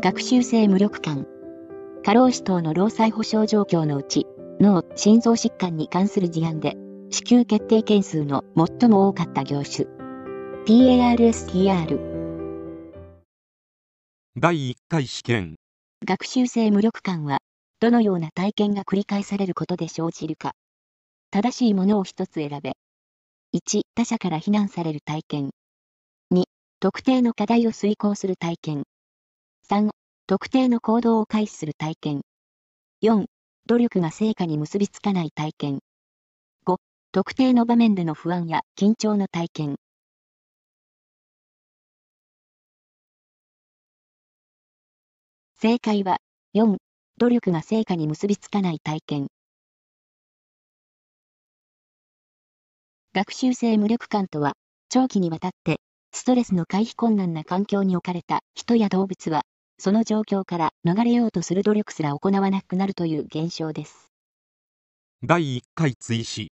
学習性無力感。過労死等の労災保障状況のうち、脳、心臓疾患に関する事案で、支給決定件数の最も多かった業種。PARSTR。第1回試験。学習性無力感は、どのような体験が繰り返されることで生じるか。正しいものを一つ選べ。1、他者から非難される体験。2、特定の課題を遂行する体験。3、特定の行動を開始する体験。4、努力が成果に結びつかない体験。5、特定の場面での不安や緊張の体験。正解は、4、努力が成果に結びつかない体験。学習性無力感とは、長期にわたって、ストレスの回避困難な環境に置かれた人や動物は、その状況から逃れようとする努力すら行わなくなるという現象です。第1回追試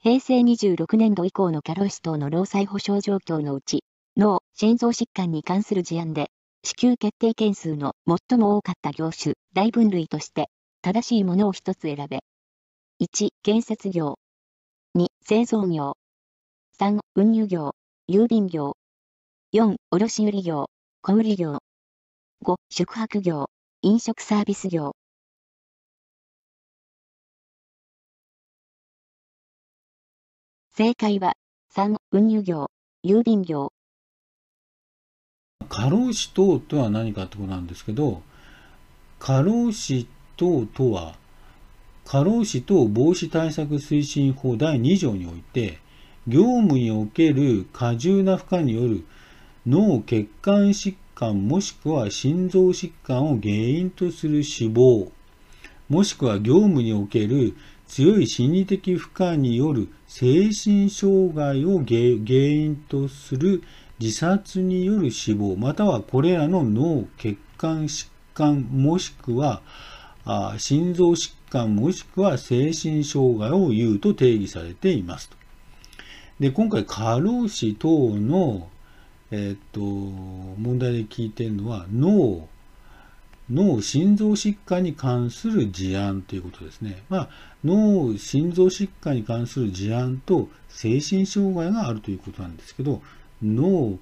平成26年度以降のキャロイス等の労災保障状況のうち、脳、心臓疾患に関する事案で、支給決定件数の最も多かった業種、大分類として、正しいものを一つ選べ。1、建設業。2、製造業。3、運輸業、郵便業。4、卸売業、小売業。5、宿泊業、飲食サービス業。正解は、3、運輸業、郵便業。過労死等とは何かってことなんですけど、過労死等とは、過労死等防止対策推進法第2条において、業務における過重な負荷による脳血管疾患もしくは心臓疾患を原因とする死亡、もしくは業務における強い心理的負荷による精神障害を原因とする自殺による死亡、またはこれらの脳血管疾患もしくはあ心臓疾患もしくは精神障害を言うと定義されていますと。で、今回過労死等の、えっ、と、問題で聞いてるのは脳、脳、心臓疾患に関する事案ということですね。まあ、脳、心臓疾患に関する事案と精神障害があるということなんですけど、脳、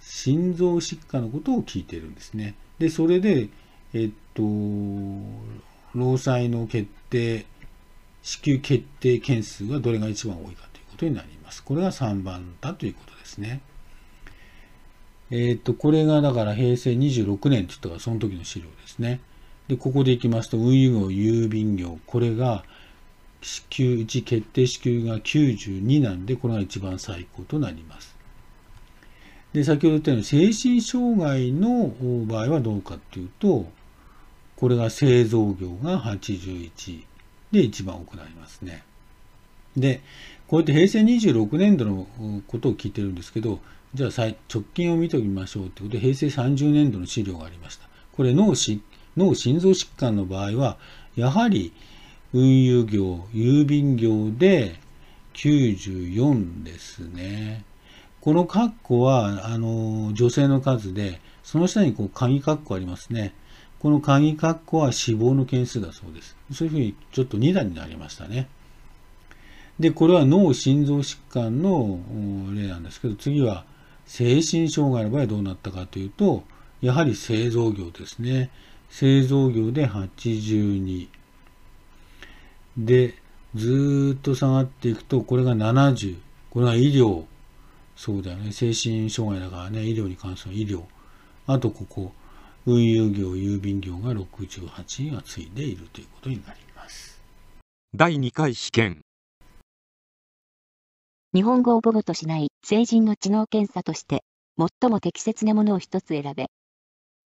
心臓疾患のことを聞いてるんですね。で、それで、えっと、労災の決定、支給決定件数がどれが一番多いかということになります。これが3番だということですね。えっと、これがだから平成26年って言ったらその時の資料ですね。で、ここでいきますと、運輸業、郵便業、これが支給、うち決定支給が92なんで、これが一番最高となります。で、先ほど言ったように精神障害の場合はどうかっていうと、これが製造業が81で一番多くなりますね。で、こうやって平成26年度のことを聞いてるんですけど、じゃあ直近を見ておきましょうということで、平成30年度の資料がありました。これ脳し脳心臓疾患の場合は、やはり運輸業、郵便業で94ですね。この括弧は、あの、女性の数で、その下にこう、鍵括弧ありますね。この鍵括弧は死亡の件数だそうです。そういうふうにちょっと2段になりましたね。で、これは脳心臓疾患の例なんですけど、次は精神障害の場合どうなったかというと、やはり製造業ですね。製造業で82。で、ずっと下がっていくと、これが70。これが医療。そうだよね。精神障害だからね、医療に関する医療。あと、ここ、運輸業、郵便業が68がついているということになります。第2回試験。日本語を母語としない成人の知能検査として、最も適切なものを一つ選べ。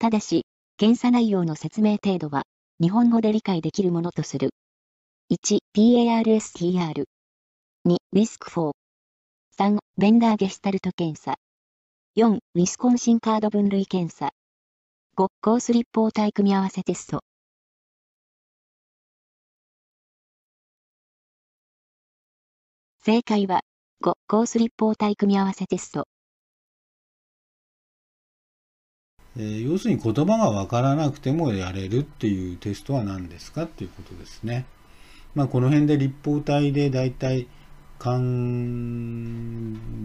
ただし、検査内容の説明程度は、日本語で理解できるものとする。1、PARSTR。2、WISC4。3、ベンダーゲスタルト検査。4、ウィスコンシンカード分類検査。5、コース立方体組み合わせテスト。正解は、5、コース立方体組み合わせテスト。えー、要するに言葉がわからなくてもやれるっていうテストは何ですかっていうことですね。まあ、この辺で立方体でだいたい漢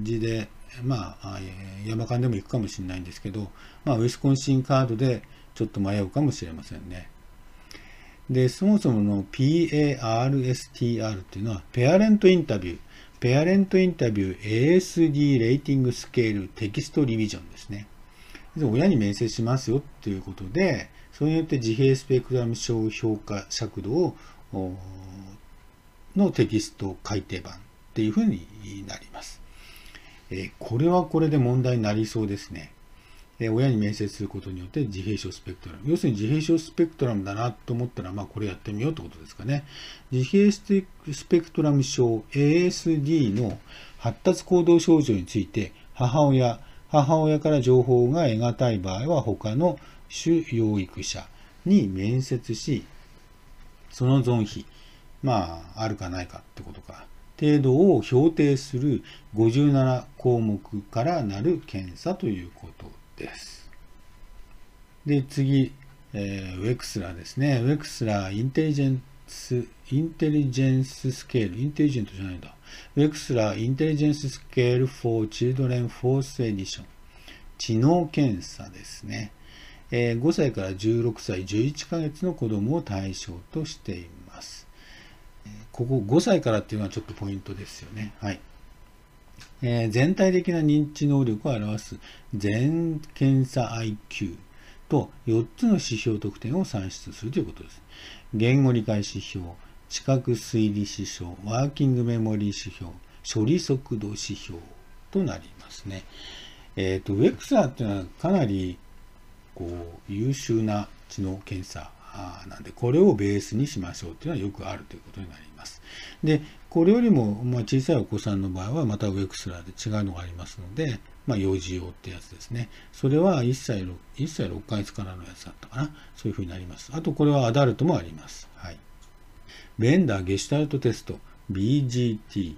字で、まあ、山間でも行くかもしれないんですけど、まあ、ウィスコンシンカードでちょっと迷うかもしれませんね。で、そもそもの PARSTR っていうのは、ペアレントインタビュー、ペアレントインタビュー ASD レーティングスケールテキストリビジョンですね。親に面接しますよっていうことで、それによって自閉スペクトラム症評価尺度をのテキスト改訂版っていうふうになります。えこれはこれで問題になりそうですね。え親に面接することによって自閉症スペクトラム。要するに自閉症スペクトラムだなと思ったら、まあこれやってみようってことですかね。自閉スペクトラム症 ASD の発達行動症状について母親、母親から情報が得難い場合は他の主養育者に面接し、その存否、まあ、あるかないかってことか、程度を評定する57項目からなる検査ということです。で、次、えー、ウェクスラーですね。ウェクスラーインテリジェンス、インテリジェンススケール、インテリジェントじゃないんだ。ウェクスラーインテリジェンススケール for Children Fourth Edition。知能検査ですね。えー、5歳から16歳、11ヶ月の子供を対象としています。ここ5歳からっていうのはちょっとポイントですよね。はい。えー、全体的な認知能力を表す全検査 IQ と4つの指標得点を算出するということです。言語理解指標、知覚推理指標、ワーキングメモリー指標、処理速度指標となりますね。えっ、ー、と、ウェクサーっていうのはかなりこう優秀な知能検査なんで、これをベースにしましょうっていうのはよくあるということになります。で、これよりも、まあ、小さいお子さんの場合はまたウェクスラーで違うのがありますので、まあ、幼児用ってやつですね。それは1歳 6, 1歳6ヶ月からのやつだったかな。そういうふうになります。あと、これはアダルトもあります。はい。ベンダーゲシュタルトテスト、BGT。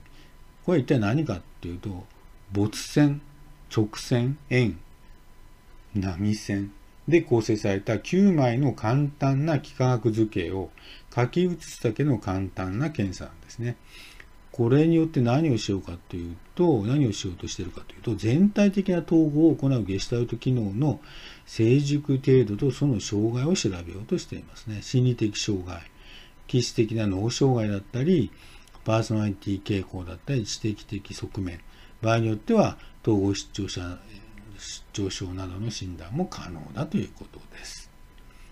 これ一体何かっていうと、没線、直線、円、波線で構成された9枚の簡単な幾何学図形を書き写すだけの簡単な検査なんですね。これによって何をしようかというと、何をしようとしているかというと、全体的な統合を行うゲシュタルト機能の成熟程度とその障害を調べようとしていますね。心理的障害、気質的な脳障害だったり、パーソナリティ傾向だったり、知的的側面、場合によっては統合失調者、失調症などの診断も可能だということです。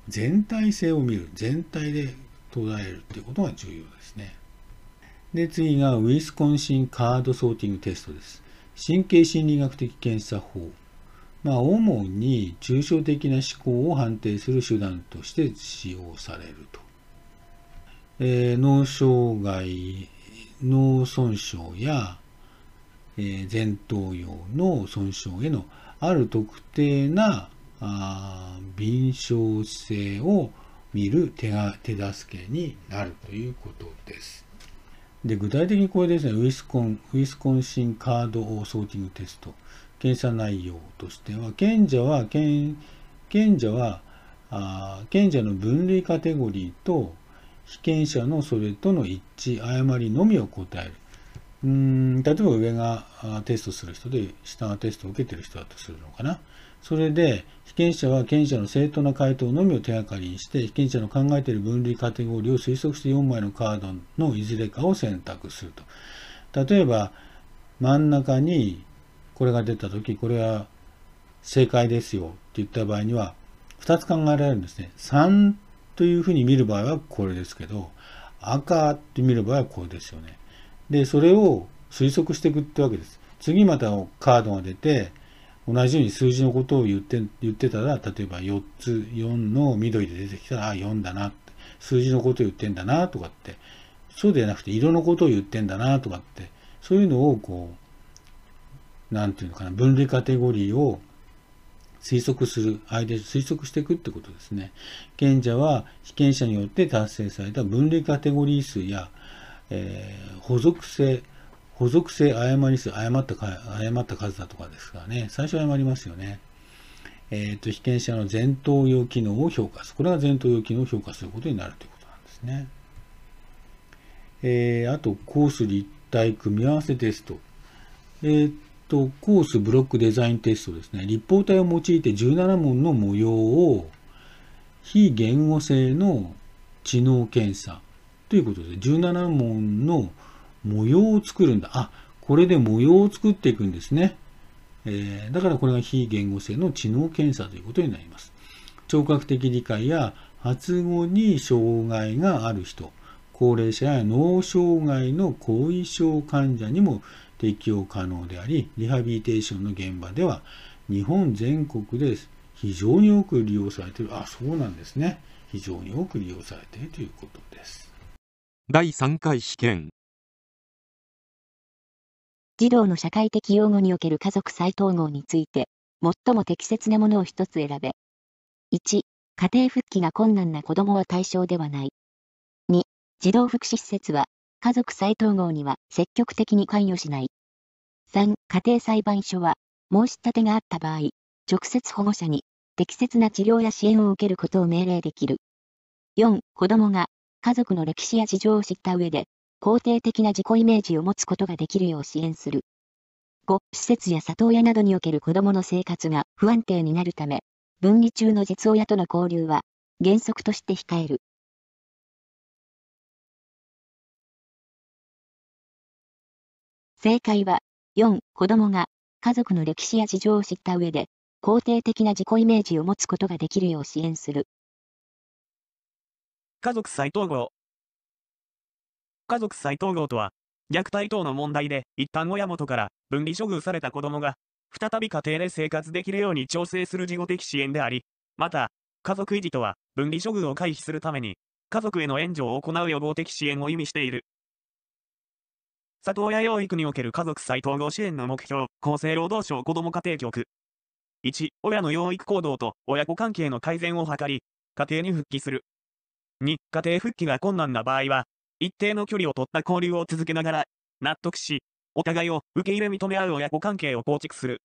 全体性を見る、全体で捉えるということが重要ですね。で、次がウィスコンシンカードソーティングテストです。神経心理学的検査法。まあ、主に抽象的な思考を判定する手段として使用されると。えー、脳障害、脳損傷や、えー、前頭葉の損傷へのある特定なあ敏捷性を見る手が手助けになるということです。で具体的にこれですね、ウィスコン、ウィスコンシンカードオーソーティングテスト、検査内容としては、賢者は、賢者は、あ賢者の分類カテゴリーと被験者のそれとの一致、誤りのみを答える。うん例えば上がテストする人で下がテストを受けてる人だとするのかな。それで被験者は検者の正当な回答のみを手がかりにして被験者の考えている分類カテゴリーを推測して4枚のカードのいずれかを選択すると。例えば真ん中にこれが出た時これは正解ですよって言った場合には2つ考えられるんですね。3というふうに見る場合はこれですけど赤って見る場合はこれですよね。で、それを推測していくってわけです。次またカードが出て、同じように数字のことを言って言ってたら、例えば4つ、4の緑で出てきたら、あ、4だなって、数字のことを言ってんだなとかって、そうではなくて色のことを言ってんだなとかって、そういうのをこう、なんていうのかな、分類カテゴリーを推測する、相手推測していくってことですね。賢者は被験者によって達成された分類カテゴリー数やえー、補足性、補足性誤り数、誤ったか、誤った数だとかですからね、最初誤りますよね。えーと、被験者の前頭葉機能を評価する。これが前頭葉機能を評価することになるということなんですね。えー、あと、コース立体組み合わせテスト。えーと、コースブロックデザインテストですね。立方体を用いて17問の模様を非言語性の知能検査ということで、17問の模様を作るんだ。あ、これで模様を作っていくんですね。えー、だからこれが非言語性の知能検査ということになります。聴覚的理解や発語に障害がある人、高齢者や脳障害の後遺症患者にも適用可能であり、リハビリテーションの現場では日本全国で非常に多く利用されている。あ、そうなんですね。非常に多く利用されているということです。第3回試験児童の社会的養護における家族再統合について、最も適切なものを一つ選べ。1、家庭復帰が困難な子供は対象ではない。2、児童福祉施設は、家族再統合には積極的に関与しない。3、家庭裁判所は、申し立てがあった場合、直接保護者に適切な治療や支援を受けることを命令できる。4、子供が家族の歴史や事情を知った上で、肯定的な自己イメージを持つことができるよう支援する。5、施設や里親などにおける子供の生活が不安定になるため、分離中の実親との交流は原則として控える。正解は、4、子供が家族の歴史や事情を知った上で、肯定的な自己イメージを持つことができるよう支援する。家族再統合家族再統合とは、虐待等の問題で一旦親元から分離処遇された子供が、再び家庭で生活できるように調整する事後的支援であり、また、家族維持とは分離処遇を回避するために、家族への援助を行う予防的支援を意味している。里親養育における家族再統合支援の目標、厚生労働省子ども家庭局。1、親の養育行動と親子関係の改善を図り、家庭に復帰する。2、家庭復帰が困難な場合は、一定の距離を取った交流を続けながら、納得し、お互いを受け入れ認め合う親子関係を構築する。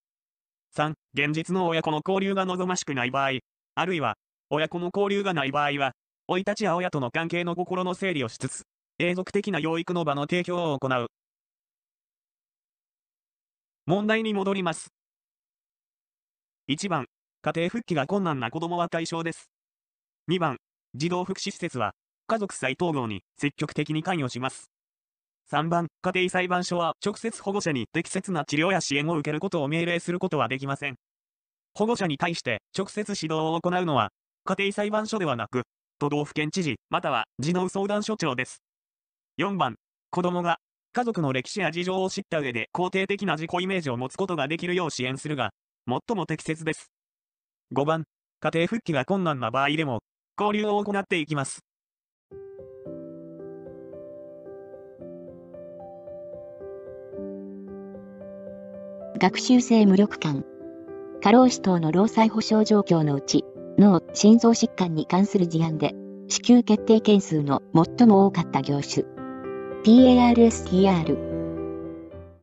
3、現実の親子の交流が望ましくない場合、あるいは、親子の交流がない場合は、生い立ちや親との関係の心の整理をしつつ、永続的な養育の場の提供を行う。問題に戻ります。1番、家庭復帰が困難な子供は対象です。2番、児童福祉施設は、家族再統合に積極的に関与します。3番、家庭裁判所は直接保護者に適切な治療や支援を受けることを命令することはできません。保護者に対して直接指導を行うのは、家庭裁判所ではなく、都道府県知事、または児童相談所長です。4番、子供が家族の歴史や事情を知った上で肯定的な自己イメージを持つことができるよう支援するが、最も適切です。5番、家庭復帰が困難な場合でも、交流を行っていきます。学習性無力感。過労死等の労災保障状況のうち、脳、心臓疾患に関する事案で、支給決定件数の最も多かった業種。PARSTR